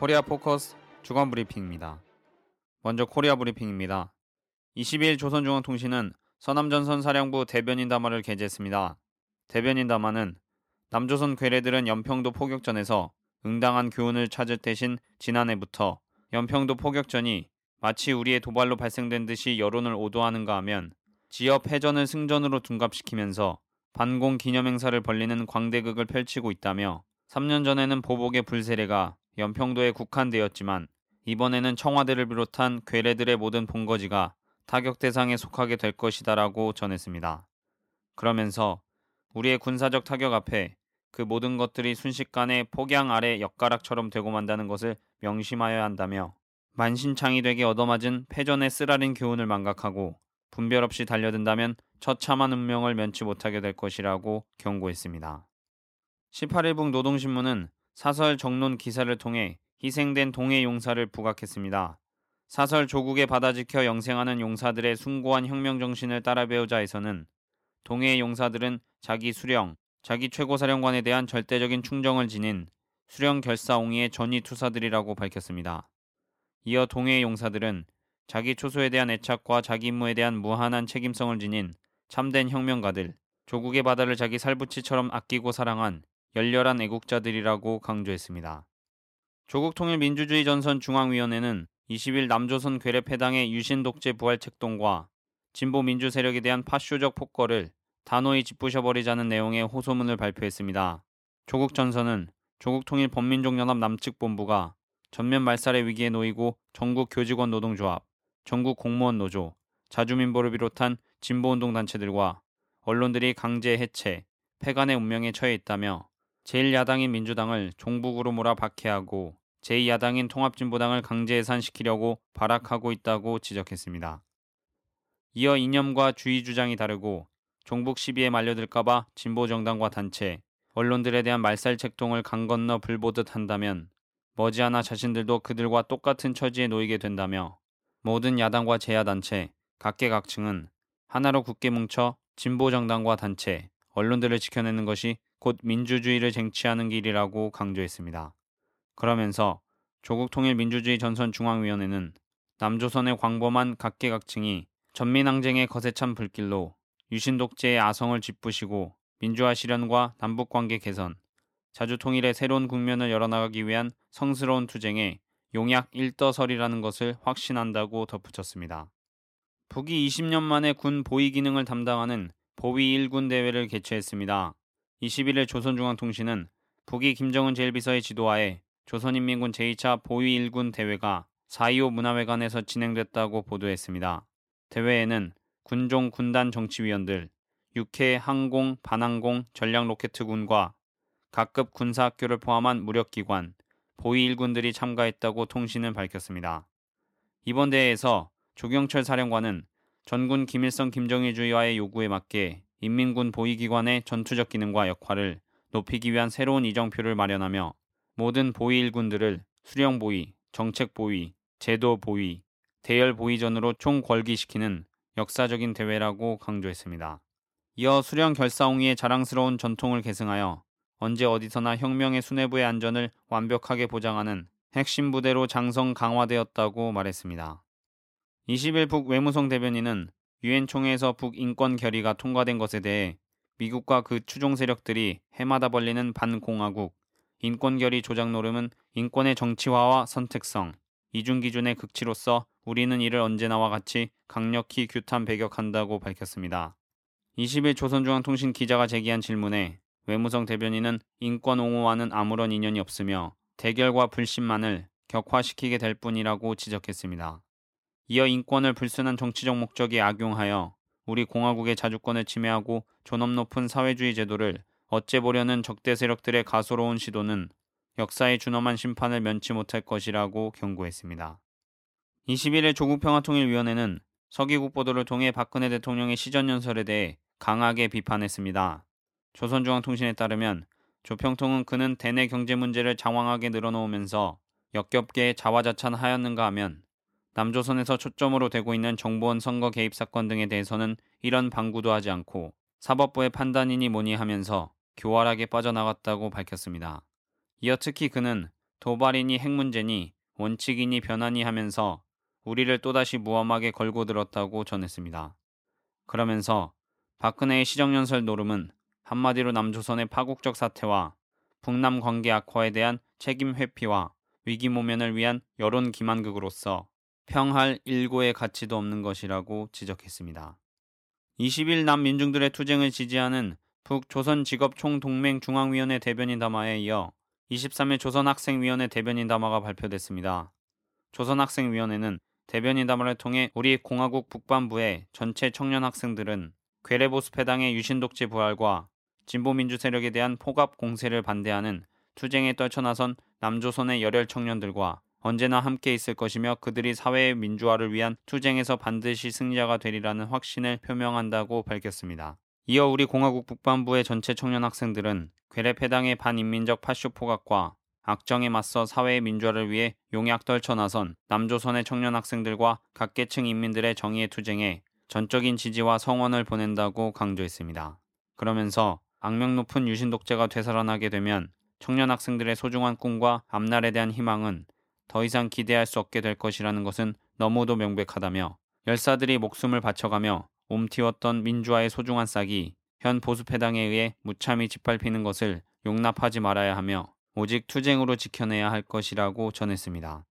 코리아 포커스 주간 브리핑입니다. 먼저 코리아 브리핑입니다. 22일 조선중앙통신은 서남전선 사령부 대변인 담화를 게재했습니다. 대변인 담화는 남조선 괴뢰들은 연평도 포격전에서 응당한 교훈을 찾을 대신 지난해부터 연평도 포격전이 마치 우리의 도발로 발생된 듯이 여론을 오도하는가 하면 치욕의 패전을 승전으로 둔갑시키면서 반공 기념 행사를 벌리는 광대극을 펼치고 있다며 3년 전에는 보복의 불세례가 연평도에 국한되었지만 이번에는 청와대를 비롯한 괴뢰들의 모든 본거지가 타격 대상에 속하게 될 것이다라고 전했습니다. 그러면서 우리의 군사적 타격 앞에 그 모든 것들이 순식간에 폭양 아래 엿가락처럼 되고 만다는 것을 명심하여야 한다며 만신창이 되게 얻어맞은 패전의 쓰라린 교훈을 망각하고 분별 없이 달려든다면 처참한 운명을 면치 못하게 될 것이라고 경고했습니다. 18일 북 노동신문은 사설 정론 기사를 통해 희생된 동해 용사를 부각했습니다. 사설 조국에 받아 지켜 영생하는 용사들의 숭고한 혁명 정신을 따라 배우자에서는 동해 용사들은 자기 수령, 자기 최고사령관에 대한 절대적인 충정을 지닌 수령 결사옹이의 전위 투사들이라고 밝혔습니다. 이어 동해 용사들은 자기 초소에 대한 애착과 자기 임무에 대한 무한한 책임성을 지닌 참된 혁명가들, 조국의 바다를 자기 살부치처럼 아끼고 사랑한 열렬한 애국자들이라고 강조했습니다. 조국 통일 민주주의 전선 중앙위원회는 20일 남조선 괴뢰패당의 유신 독재 부활 책동과 진보 민주 세력에 대한 파쇼적 폭거를 단호히 짓부셔버리자는 내용의 호소문을 발표했습니다. 조국 전선은 조국 통일 범민족연합 남측 본부가 전면 말살의 위기에 놓이고 전국 교직원 노동조합, 전국 공무원 노조, 자주민보를 비롯한 진보운동 단체들과 언론들이 강제 해체, 폐간의 운명에 처해 있다며 제1야당인 민주당을 종북으로 몰아 박해하고 제2야당인 통합진보당을 강제 해산시키려고 발악하고 있다고 지적했습니다. 이어 이념과 주의 주장이 다르고 종북 시비에 말려들까봐 진보 정당과 단체, 언론들에 대한 말살 책동을 강 건너 불보듯 한다면 머지않아 자신들도 그들과 똑같은 처지에 놓이게 된다며 모든 야당과 제야단체, 각계각층은 하나로 굳게 뭉쳐 진보 정당과 단체, 언론들을 지켜내는 것이 곧 민주주의를 쟁취하는 길이라고 강조했습니다. 그러면서 조국 통일 민주주의 전선 중앙위원회는 남조선의 광범한 각계각층이 전민항쟁의 거세찬 불길로 유신 독재의 아성을 짚부시고 민주화 실현과 남북 관계 개선, 자주 통일의 새로운 국면을 열어나가기 위한 성스러운 투쟁에 용약 일떠설이라는 것을 확신한다고 덧붙였습니다. 북이 20년 만에 군 보위 기능을 담당하는 보위 1군 대회를 개최했습니다. 21일 조선중앙통신은 북이 김정은 제1비서의 지도하에 조선인민군 제2차 보위 1군 대회가 4.25 문화회관에서 진행됐다고 보도했습니다. 대회에는 군종 군단 정치위원들, 육해 항공, 반항공, 전략로켓군과 각급 군사학교를 포함한 무력기관, 보위 1군들이 참가했다고 통신은 밝혔습니다. 이번 대회에서 조경철 사령관은 전군 김일성 김정일주의와의 요구에 맞게 인민군 보위기관의 전투적 기능과 역할을 높이기 위한 새로운 이정표를 마련하며 모든 보위 일군들을 수령 보위, 정책 보위, 제도 보위, 대열 보위전으로 총궐기시키는 역사적인 대회라고 강조했습니다. 이어 수령 결사옹이의 자랑스러운 전통을 계승하여 언제 어디서나 혁명의 수뇌부의 안전을 완벽하게 보장하는 핵심 부대로 장성 강화되었다고 말했습니다. 20일 북 외무성 대변인은 유엔 총회에서 북인권 결의가 통과된 것에 대해 미국과 그 추종 세력들이 해마다 벌리는 반공화국 인권 결의 조작 노름은 인권의 정치화와 선택성 이중 기준의 극치로서 우리는 이를 언제나와 같이 강력히 규탄 배격한다고 밝혔습니다. 20일 조선중앙통신 기자가 제기한 질문에 외무성 대변인은 인권 옹호와는 아무런 인연이 없으며 대결과 불신만을 격화시키게 될 뿐이라고 지적했습니다. 이어 인권을 불순한 정치적 목적에 악용하여 우리 공화국의 자주권을 침해하고 존엄 높은 사회주의 제도를 어째보려는 적대 세력들의 가소로운 시도는 역사의 준엄한 심판을 면치 못할 것이라고 경고했습니다. 21일 조국평화통일위원회는 서기국 보도를 통해 박근혜 대통령의 시전연설에 대해 강하게 비판했습니다. 조선중앙통신에 따르면 조평통은 그는 대내 경제 문제를 장황하게 늘어놓으면서 역겹게 자화자찬하였는가 하면 남조선에서 초점으로 되고 있는 정보원 선거 개입 사건 등에 대해서는 이런 방구도 하지 않고 사법부의 판단이니 뭐니 하면서 교활하게 빠져나갔다고 밝혔습니다. 이어 특히 그는 도발이니 핵 문제니 원칙이니 변하니 하면서 우리를 또다시 무함하게 걸고 들었다고 전했습니다. 그러면서 박근혜의 시정연설 노름은 한마디로 남조선의 파국적 사태와 북남 관계 악화에 대한 책임 회피와 위기 모면을 위한 여론 기만극으로서 평할 일고의 가치도 없는 것이라고 지적했습니다. 20일 남민중들의 투쟁을 지지하는 북조선직업총동맹 중앙위원회 대변인 담화에 이어 23일 조선학생위원회 대변인 담화가 발표됐습니다. 조선학생위원회는 대변인 담화를 통해 우리 공화국 북반부의 전체 청년 학생들은 괴뢰보수 패당의 유신독재 부활과 진보민주 세력에 대한 포갑 공세를 반대하는 투쟁에 떨쳐나선 남조선의 열혈 청년들과 언제나 함께 있을 것이며 그들이 사회의 민주화를 위한 투쟁에서 반드시 승리자가 되리라는 확신을 표명한다고 밝혔습니다. 이어 우리 공화국 북반부의 전체 청년 학생들은 괴뢰패당의 반인민적 파쇼 포각과 악정에 맞서 사회의 민주화를 위해 용약 떨쳐 나선 남조선의 청년 학생들과 각계층 인민들의 정의의 투쟁에 전적인 지지와 성원을 보낸다고 강조했습니다. 그러면서 악명 높은 유신 독재가 되살아나게 되면 청년 학생들의 소중한 꿈과 앞날에 대한 희망은 더 이상 기대할 수 없게 될 것이라는 것은 너무도 명백하다며 열사들이 목숨을 바쳐가며 움틔웠던 민주화의 소중한 싹이 현 보수패당에 의해 무참히 짓밟히는 것을 용납하지 말아야 하며 오직 투쟁으로 지켜내야 할 것이라고 전했습니다.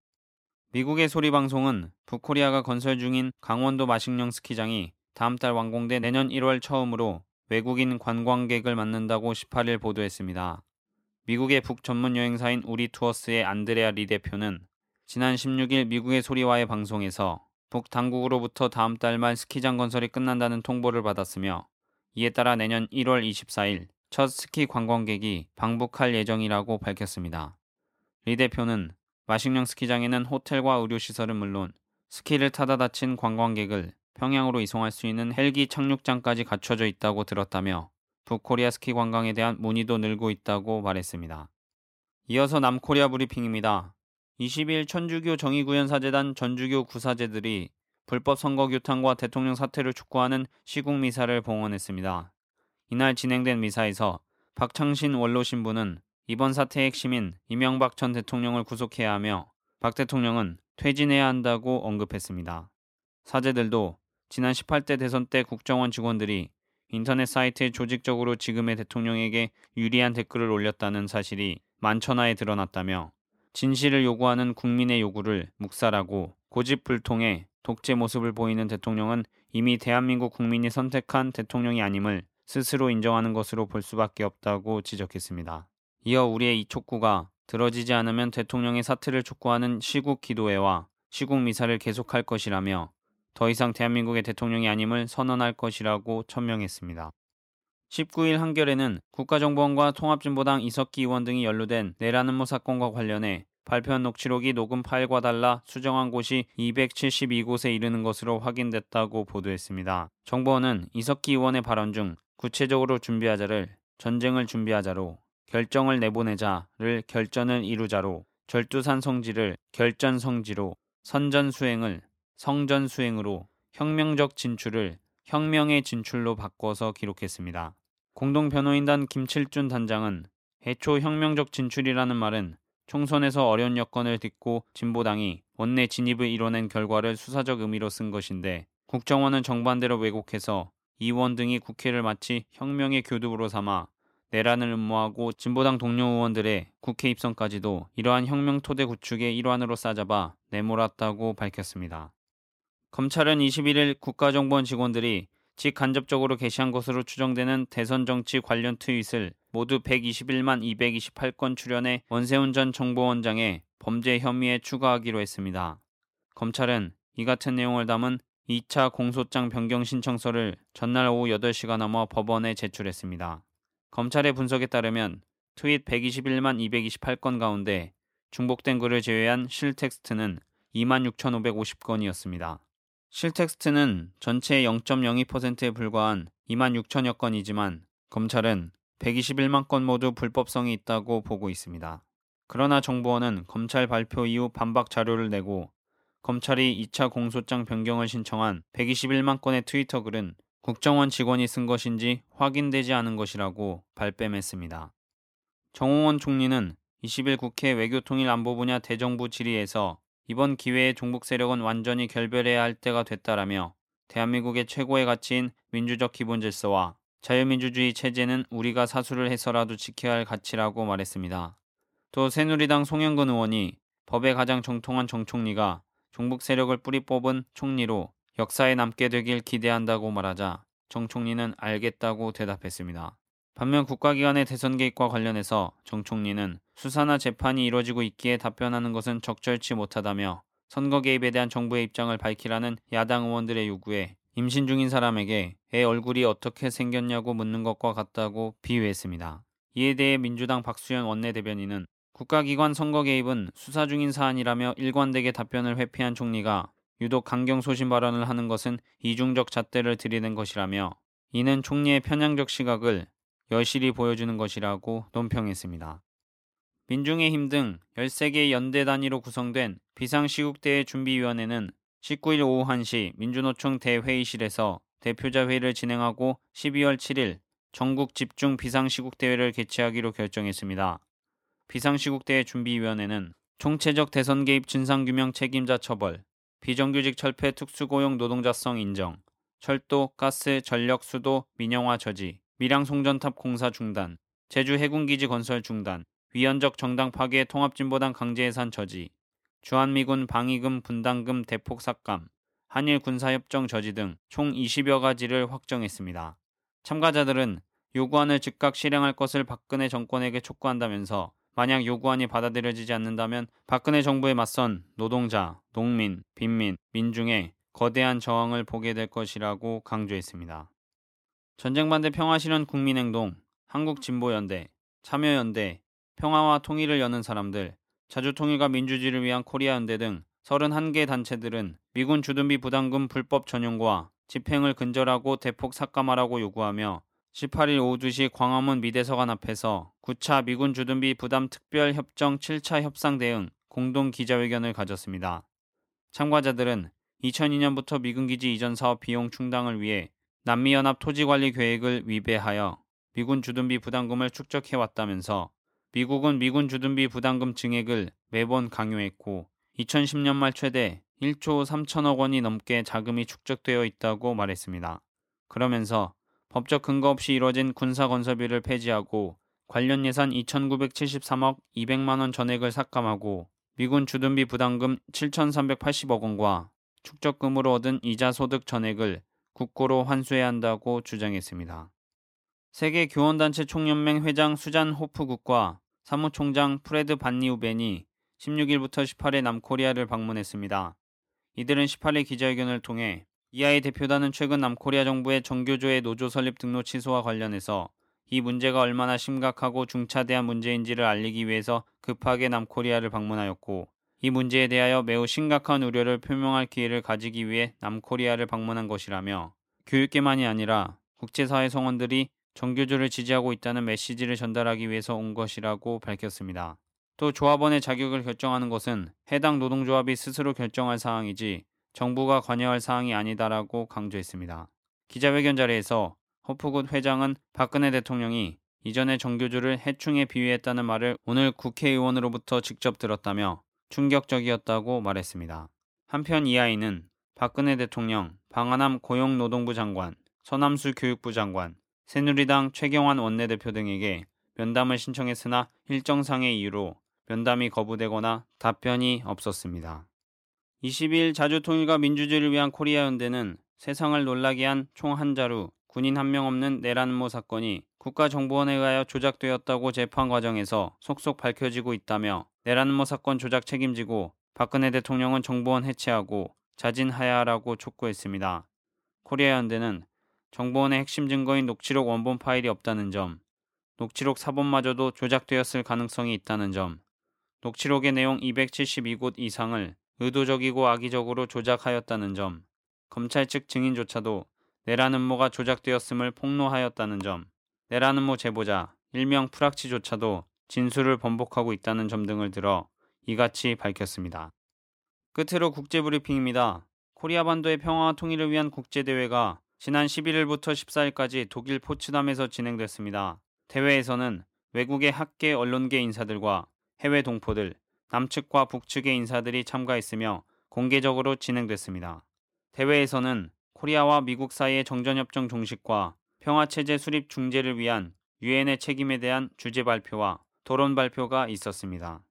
미국의 소리방송은 북코리아가 건설 중인 강원도 마식령 스키장이 다음 달 완공돼 내년 1월 처음으로 외국인 관광객을 맞는다고 18일 보도했습니다. 미국의 북 전문 여행사인 우리 투어스의 안드레아 리 대표는 지난 16일 미국의 소리와의 방송에서 북 당국으로부터 다음 달 말 스키장 건설이 끝난다는 통보를 받았으며 이에 따라 내년 1월 24일 첫 스키 관광객이 방북할 예정이라고 밝혔습니다. 리 대표는 마식령 스키장에는 호텔과 의료시설은 물론 스키를 타다 다친 관광객을 평양으로 이송할 수 있는 헬기 착륙장까지 갖춰져 있다고 들었다며 북코리아 스키 관광에 대한 문의도 늘고 있다고 말했습니다. 이어서 남코리아 브리핑입니다. 20일 천주교 정의구현사재단 전주교 구사제들이 불법 선거 규탄과 대통령 사퇴를 촉구하는 시국 미사를 봉헌했습니다. 이날 진행된 미사에서 박창신 원로 신부는 이번 사태의 핵심인 이명박 전 대통령을 구속해야 하며 박 대통령은 퇴진해야 한다고 언급했습니다. 사제들도 지난 18대 대선 때 국정원 직원들이 인터넷 사이트에 조직적으로 지금의 대통령에게 유리한 댓글을 올렸다는 사실이 만천하에 드러났다며 진실을 요구하는 국민의 요구를 묵살하고 고집불통의 독재 모습을 보이는 대통령은 이미 대한민국 국민이 선택한 대통령이 아님을 스스로 인정하는 것으로 볼 수밖에 없다고 지적했습니다. 이어 우리의 이 촉구가 들어지지 않으면 대통령의 사퇴를 촉구하는 시국 기도회와 시국 미사를 계속할 것이라며 더 이상 대한민국의 대통령이 아님을 선언할 것이라고 천명했습니다. 19일 한겨레는 국가정보원과 통합진보당 이석기 의원 등이 연루된 내라는 모 사건과 관련해 발표한 녹취록이 녹음 파일과 달라 수정한 곳이 272곳에 이르는 것으로 확인됐다고 보도했습니다. 정보원은 이석기 의원의 발언 중 구체적으로 준비하자를 전쟁을 준비하자로 결정을 내보내자를 결전을 이루자로 절두산 성지를 결전 성지로 선전 수행을 성전 수행으로 혁명적 진출을 혁명의 진출로 바꿔서 기록했습니다. 공동변호인단 김칠준 단장은 해초 혁명적 진출이라는 말은 총선에서 어려운 여건을 딛고 진보당이 원내 진입을 이뤄낸 결과를 수사적 의미로 쓴 것인데 국정원은 정반대로 왜곡해서 이원 등이 국회를 마치 혁명의 교두보로 삼아 내란을 음모하고 진보당 동료 의원들의 국회 입성까지도 이러한 혁명 토대 구축의 일환으로 싸잡아 내몰았다고 밝혔습니다. 검찰은 21일 국가정보원 직원들이 직간접적으로 게시한 것으로 추정되는 대선 정치 관련 트윗을 모두 121만 228건 출연해 원세훈 전 정보원장의 범죄 혐의에 추가하기로 했습니다. 검찰은 이 같은 내용을 담은 2차 공소장 변경 신청서를 전날 오후 8시가 넘어 법원에 제출했습니다. 검찰의 분석에 따르면 트윗 121만 228건 가운데 중복된 글을 제외한 실텍스트는 26,550건이었습니다. 실텍스트는 전체의 0.02%에 불과한 2만 6천여 건이지만 검찰은 121만 건 모두 불법성이 있다고 보고 있습니다. 그러나 정보원은 검찰 발표 이후 반박 자료를 내고 검찰이 2차 공소장 변경을 신청한 121만 건의 트위터 글은 국정원 직원이 쓴 것인지 확인되지 않은 것이라고 발뺌했습니다. 정홍원 총리는 20일 국회 외교통일안보 분야 대정부 질의에서 이번 기회에 종북 세력은 완전히 결별해야 할 때가 됐다라며 대한민국의 최고의 가치인 민주적 기본 질서와 자유민주주의 체제는 우리가 사수를 해서라도 지켜야 할 가치라고 말했습니다. 또 새누리당 송영근 의원이 법에 가장 정통한 정 총리가 종북 세력을 뿌리 뽑은 총리로 역사에 남게 되길 기대한다고 말하자 정 총리는 알겠다고 대답했습니다. 반면 국가기관의 대선 개입과 관련해서 정 총리는 수사나 재판이 이뤄지고 있기에 답변하는 것은 적절치 못하다며 선거 개입에 대한 정부의 입장을 밝히라는 야당 의원들의 요구에 임신 중인 사람에게 애 얼굴이 어떻게 생겼냐고 묻는 것과 같다고 비유했습니다. 이에 대해 민주당 박수현 원내대변인은 국가기관 선거 개입은 수사 중인 사안이라며 일관되게 답변을 회피한 총리가 유독 강경소신 발언을 하는 것은 이중적 잣대를 들이는 것이라며 이는 총리의 편향적 시각을 여실히 보여주는 것이라고 논평했습니다. 민중의 힘 등 13개 연대 단위로 구성된 비상시국대회 준비위원회는 19일 오후 1시 민주노총 대회의실에서 대표자 회의를 진행하고 12월 7일 전국 집중 비상시국 대회를 개최하기로 결정했습니다. 비상시국 대회 준비위원회는 총체적 대선 개입 진상규명 책임자 처벌, 비정규직 철폐 특수고용 노동자성 인정, 철도, 가스, 전력, 수도, 민영화 저지, 밀양 송전탑 공사 중단, 제주 해군기지 건설 중단, 위헌적 정당 파괴 통합진보당 강제해산 저지, 주한미군 방위금 분담금 대폭 삭감, 한일 군사협정 저지 등 총 20여 가지를 확정했습니다. 참가자들은 요구안을 즉각 실행할 것을 박근혜 정권에게 촉구한다면서 만약 요구안이 받아들여지지 않는다면 박근혜 정부에 맞선 노동자, 농민, 빈민, 민중의 거대한 저항을 보게 될 것이라고 강조했습니다. 전쟁 반대 평화실현 국민행동, 한국진보연대, 참여연대, 평화와 통일을 여는 사람들, 자주통일과 민주주의를 위한 코리아연대 등 31개 단체들은 미군 주둔비 부담금 불법 전용과 집행을 근절하고 대폭 삭감하라고 요구하며 18일 오후 2시 광화문 미대서관 앞에서 9차 미군 주둔비 부담 특별 협정 7차 협상 대응 공동 기자회견을 가졌습니다. 참가자들은 2002년부터 미군 기지 이전 사업 비용 충당을 위해 남미연합 토지관리 계획을 위배하여 미군 주둔비 부담금을 축적해왔다면서 미국은 미군 주둔비 부담금 증액을 매번 강요했고 2010년 말 최대 1조 3천억 원이 넘게 자금이 축적되어 있다고 말했습니다. 그러면서 법적 근거 없이 이뤄진 군사 건설비를 폐지하고 관련 예산 2,973억 200만 원 전액을 삭감하고 미군 주둔비 부담금 7,380억 원과 축적금으로 얻은 이자 소득 전액을 국고로 환수해야 한다고 주장했습니다. 세계 교원단체 총연맹 회장 수잔 호프국과 사무총장 프레드 반 리우벤이 16일부터 18일 남코리아를 방문했습니다. 이들은 18일 기자회견을 통해 EI의 대표단은 최근 남코리아 정부의 전교조의 노조 설립 등록 취소와 관련해서 이 문제가 얼마나 심각하고 중차대한 문제인지를 알리기 위해서 급하게 남코리아를 방문하였고 이 문제에 대하여 매우 심각한 우려를 표명할 기회를 가지기 위해 남코리아를 방문한 것이라며 교육계만이 아니라 국제사회 성원들이 정교조를 지지하고 있다는 메시지를 전달하기 위해서 온 것이라고 밝혔습니다. 또 조합원의 자격을 결정하는 것은 해당 노동조합이 스스로 결정할 사항이지 정부가 관여할 사항이 아니다라고 강조했습니다. 기자회견 자리에서 허프굿 회장은 박근혜 대통령이 이전에 정교조를 해충에 비유했다는 말을 오늘 국회의원으로부터 직접 들었다며 충격적이었다고 말했습니다. 한편 이 아이는 박근혜 대통령, 방한함 고용노동부 장관, 서남수 교육부 장관, 새누리당 최경환 원내대표 등에게 면담을 신청했으나 일정상의 이유로 면담이 거부되거나 답변이 없었습니다. 22일 자주통일과 민주주의를 위한 코리아 연대는 세상을 놀라게 한 총 한 자루 군인 한 명 없는 내란음모 사건이 국가정보원에 의하여 조작되었다고 재판 과정에서 속속 밝혀지고 있다며 내란음모 사건 조작 책임지고 박근혜 대통령은 정보원 해체하고 자진하야하라고 촉구했습니다. 코리아 연대는 정보원의 핵심 증거인 녹취록 원본 파일이 없다는 점, 녹취록 사본마저도 조작되었을 가능성이 있다는 점, 녹취록의 내용 272곳 이상을 의도적이고 악의적으로 조작하였다는 점, 검찰 측 증인조차도 내란 음모가 조작되었음을 폭로하였다는 점, 내란 음모 제보자 일명 프락치조차도 진술을 번복하고 있다는 점 등을 들어 이같이 밝혔습니다. 끝으로 국제브리핑입니다. 코리아 반도의 평화와 통일을 위한 국제대회가 지난 11일부터 14일까지 독일 포츠담에서 진행됐습니다. 대회에서는 외국의 학계 언론계 인사들과 해외 동포들, 남측과 북측의 인사들이 참가했으며 공개적으로 진행됐습니다. 대회에서는 코리아와 미국 사이의 정전협정 종식과 평화체제 수립 중재를 위한 유엔의 책임에 대한 주제 발표와 토론 발표가 있었습니다.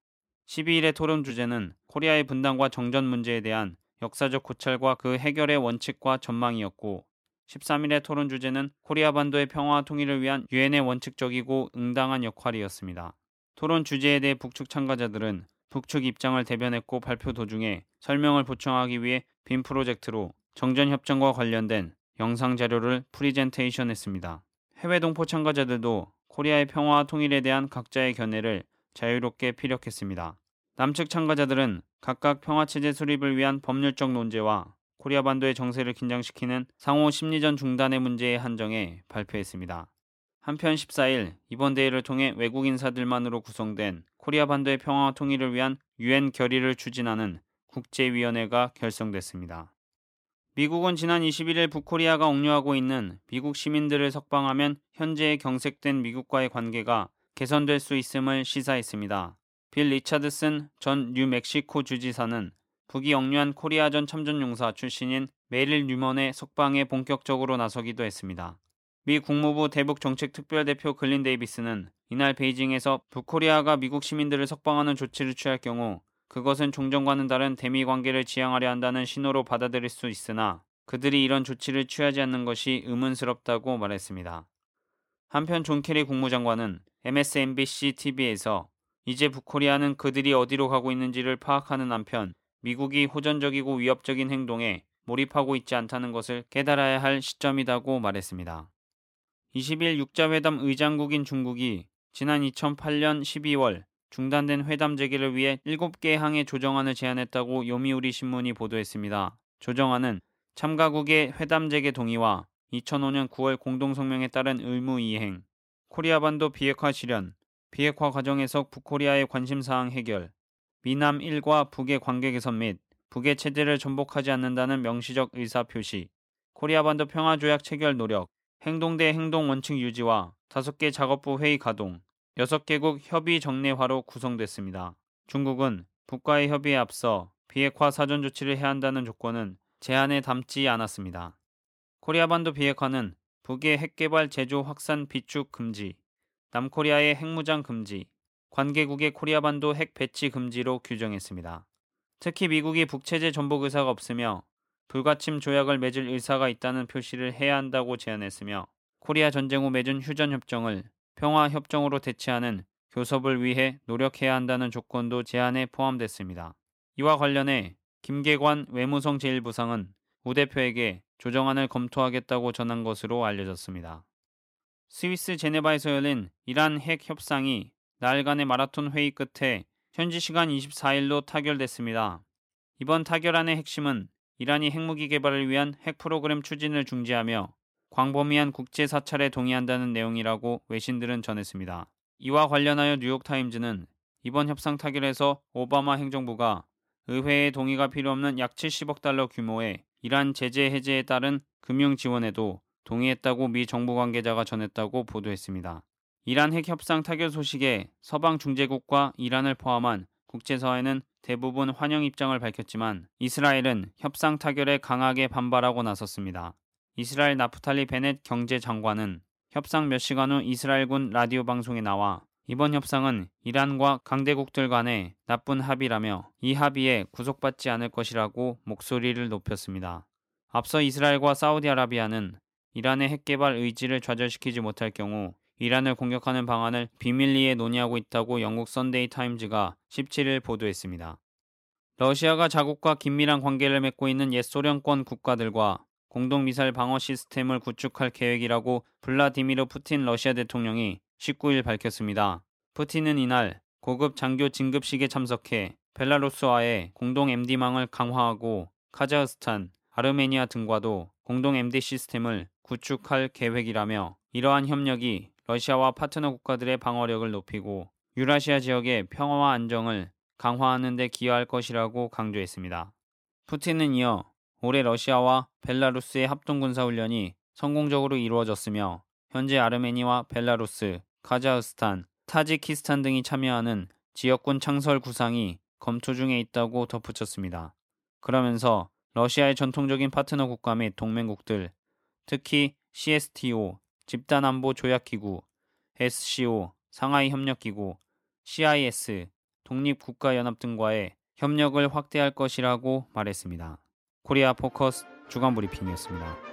12일의 토론 주제는 코리아의 분단과 정전 문제에 대한 역사적 고찰과 그 해결의 원칙과 전망이었고 13일의 토론 주제는 코리아 반도의 평화와 통일을 위한 유엔의 원칙적이고 응당한 역할이었습니다. 토론 주제에 대해 북측 참가자들은 북측 입장을 대변했고 발표 도중에 설명을 보충하기 위해 빔 프로젝트로 정전 협정과 관련된 영상 자료를 프리젠테이션 했습니다. 해외 동포 참가자들도 코리아의 평화와 통일에 대한 각자의 견해를 자유롭게 피력했습니다. 남측 참가자들은 각각 평화체제 수립을 위한 법률적 논제와 코리아 반도의 정세를 긴장시키는 상호 심리전 중단의 문제에 한정해 발표했습니다. 한편 14일 이번 대회를 통해 외국 인사들만으로 구성된 코리아 반도의 평화와 통일을 위한 유엔 결의를 추진하는 국제위원회가 결성됐습니다. 미국은 지난 21일 북코리아가 억류하고 있는 미국 시민들을 석방하면 현재 경색된 미국과의 관계가 개선될 수 있음을 시사했습니다. 빌 리차드슨 전 뉴멕시코 주지사는 북이 억류한 코리아전 참전용사 출신인 메릴 뉴먼의 석방에 본격적으로 나서기도 했습니다. 미 국무부 대북 정책 특별대표 글린 데이비스는 이날 베이징에서 북코리아가 미국 시민들을 석방하는 조치를 취할 경우 그것은 종전과는 다른 대미 관계를 지향하려 한다는 신호로 받아들일 수 있으나 그들이 이런 조치를 취하지 않는 것이 의문스럽다고 말했습니다. 한편 존 케리 국무장관은 MSNBC TV에서 이제 북코리아는 그들이 어디로 가고 있는지를 파악하는 한편 미국이 호전적이고 위협적인 행동에 몰입하고 있지 않다는 것을 깨달아야 할 시점이라고 말했습니다. 20일 육자회담 의장국인 중국이 지난 2008년 12월 중단된 회담 재개를 위해 7개 항의 조정안을 제안했다고 요미우리 신문이 보도했습니다. 조정안은 참가국의 회담 재개 동의와 2005년 9월 공동성명에 따른 의무 이행, 코리아 반도 비핵화 실현, 비핵화 과정에서 북코리아의 관심사항 해결, 미, 남, 일과 북의 관계 개선 및 북의 체제를 전복하지 않는다는 명시적 의사 표시, 코리아 반도 평화 조약 체결 노력, 행동 대 행동 원칙 유지와 5개 작업부 회의 가동, 6개국 협의 정례화로 구성됐습니다. 중국은 북과의 협의에 앞서 비핵화 사전 조치를 해야 한다는 조건은 제안에 담지 않았습니다. 코리아 반도 비핵화는 북의 핵개발 제조 확산 비축 금지, 남코리아의 핵무장 금지, 관계국의 코리아 반도 핵 배치 금지로 규정했습니다. 특히 미국이 북체제 전복 의사가 없으며 불가침 조약을 맺을 의사가 있다는 표시를 해야 한다고 제안했으며 코리아 전쟁 후 맺은 휴전 협정을 평화 협정으로 대체하는 교섭을 위해 노력해야 한다는 조건도 제안에 포함됐습니다. 이와 관련해 김계관 외무성 제1부상은 우 대표에게 조정안을 검토하겠다고 전한 것으로 알려졌습니다. 스위스 제네바에서 열린 이란 핵 협상이 나흘간의 마라톤 회의 끝에 현지 시간 24일로 타결됐습니다. 이번 타결안의 핵심은 이란이 핵무기 개발을 위한 핵 프로그램 추진을 중지하며 광범위한 국제 사찰에 동의한다는 내용이라고 외신들은 전했습니다. 이와 관련하여 뉴욕타임즈는 이번 협상 타결에서 오바마 행정부가 의회의 동의가 필요 없는 약 70억 달러 규모의 이란 제재 해제에 따른 금융 지원에도 동의했다고 미 정부 관계자가 전했다고 보도했습니다. 이란 핵 협상 타결 소식에 서방 중재국과 이란을 포함한 국제사회는 대부분 환영 입장을 밝혔지만 이스라엘은 협상 타결에 강하게 반발하고 나섰습니다. 이스라엘 나프탈리 베넷 경제장관은 협상 몇 시간 후 이스라엘군 라디오 방송에 나와 이번 협상은 이란과 강대국들 간의 나쁜 합의라며 이 합의에 구속받지 않을 것이라고 목소리를 높였습니다. 앞서 이스라엘과 사우디아라비아는 이란의 핵개발 의지를 좌절시키지 못할 경우 이란을 공격하는 방안을 비밀리에 논의하고 있다고 영국 선데이 타임즈가 17일 보도했습니다. 러시아가 자국과 긴밀한 관계를 맺고 있는 옛 소련권 국가들과 공동 미사일 방어 시스템을 구축할 계획이라고 블라디미르 푸틴 러시아 대통령이 19일 밝혔습니다. 푸틴은 이날 고급 장교 진급식에 참석해 벨라루스와의 공동 MD망을 강화하고 카자흐스탄, 아르메니아 등과도 공동 MD 시스템을 구축할 계획이라며 이러한 협력이 러시아와 파트너 국가들의 방어력을 높이고 유라시아 지역의 평화와 안정을 강화하는 데 기여할 것이라고 강조했습니다. 푸틴은 이어 올해 러시아와 벨라루스의 합동군사훈련이 성공적으로 이루어졌으며 현재 아르메니아, 벨라루스, 카자흐스탄, 타지키스탄 등이 참여하는 지역군 창설 구상이 검토 중에 있다고 덧붙였습니다. 그러면서 러시아의 전통적인 파트너 국가 및 동맹국들, 특히 CSTO, 집단안보조약기구, SCO, 상하이 협력기구, CIS, 독립국가연합 등과의 협력을 확대할 것이라고 말했습니다. 코리아 포커스 주간 브리핑이었습니다.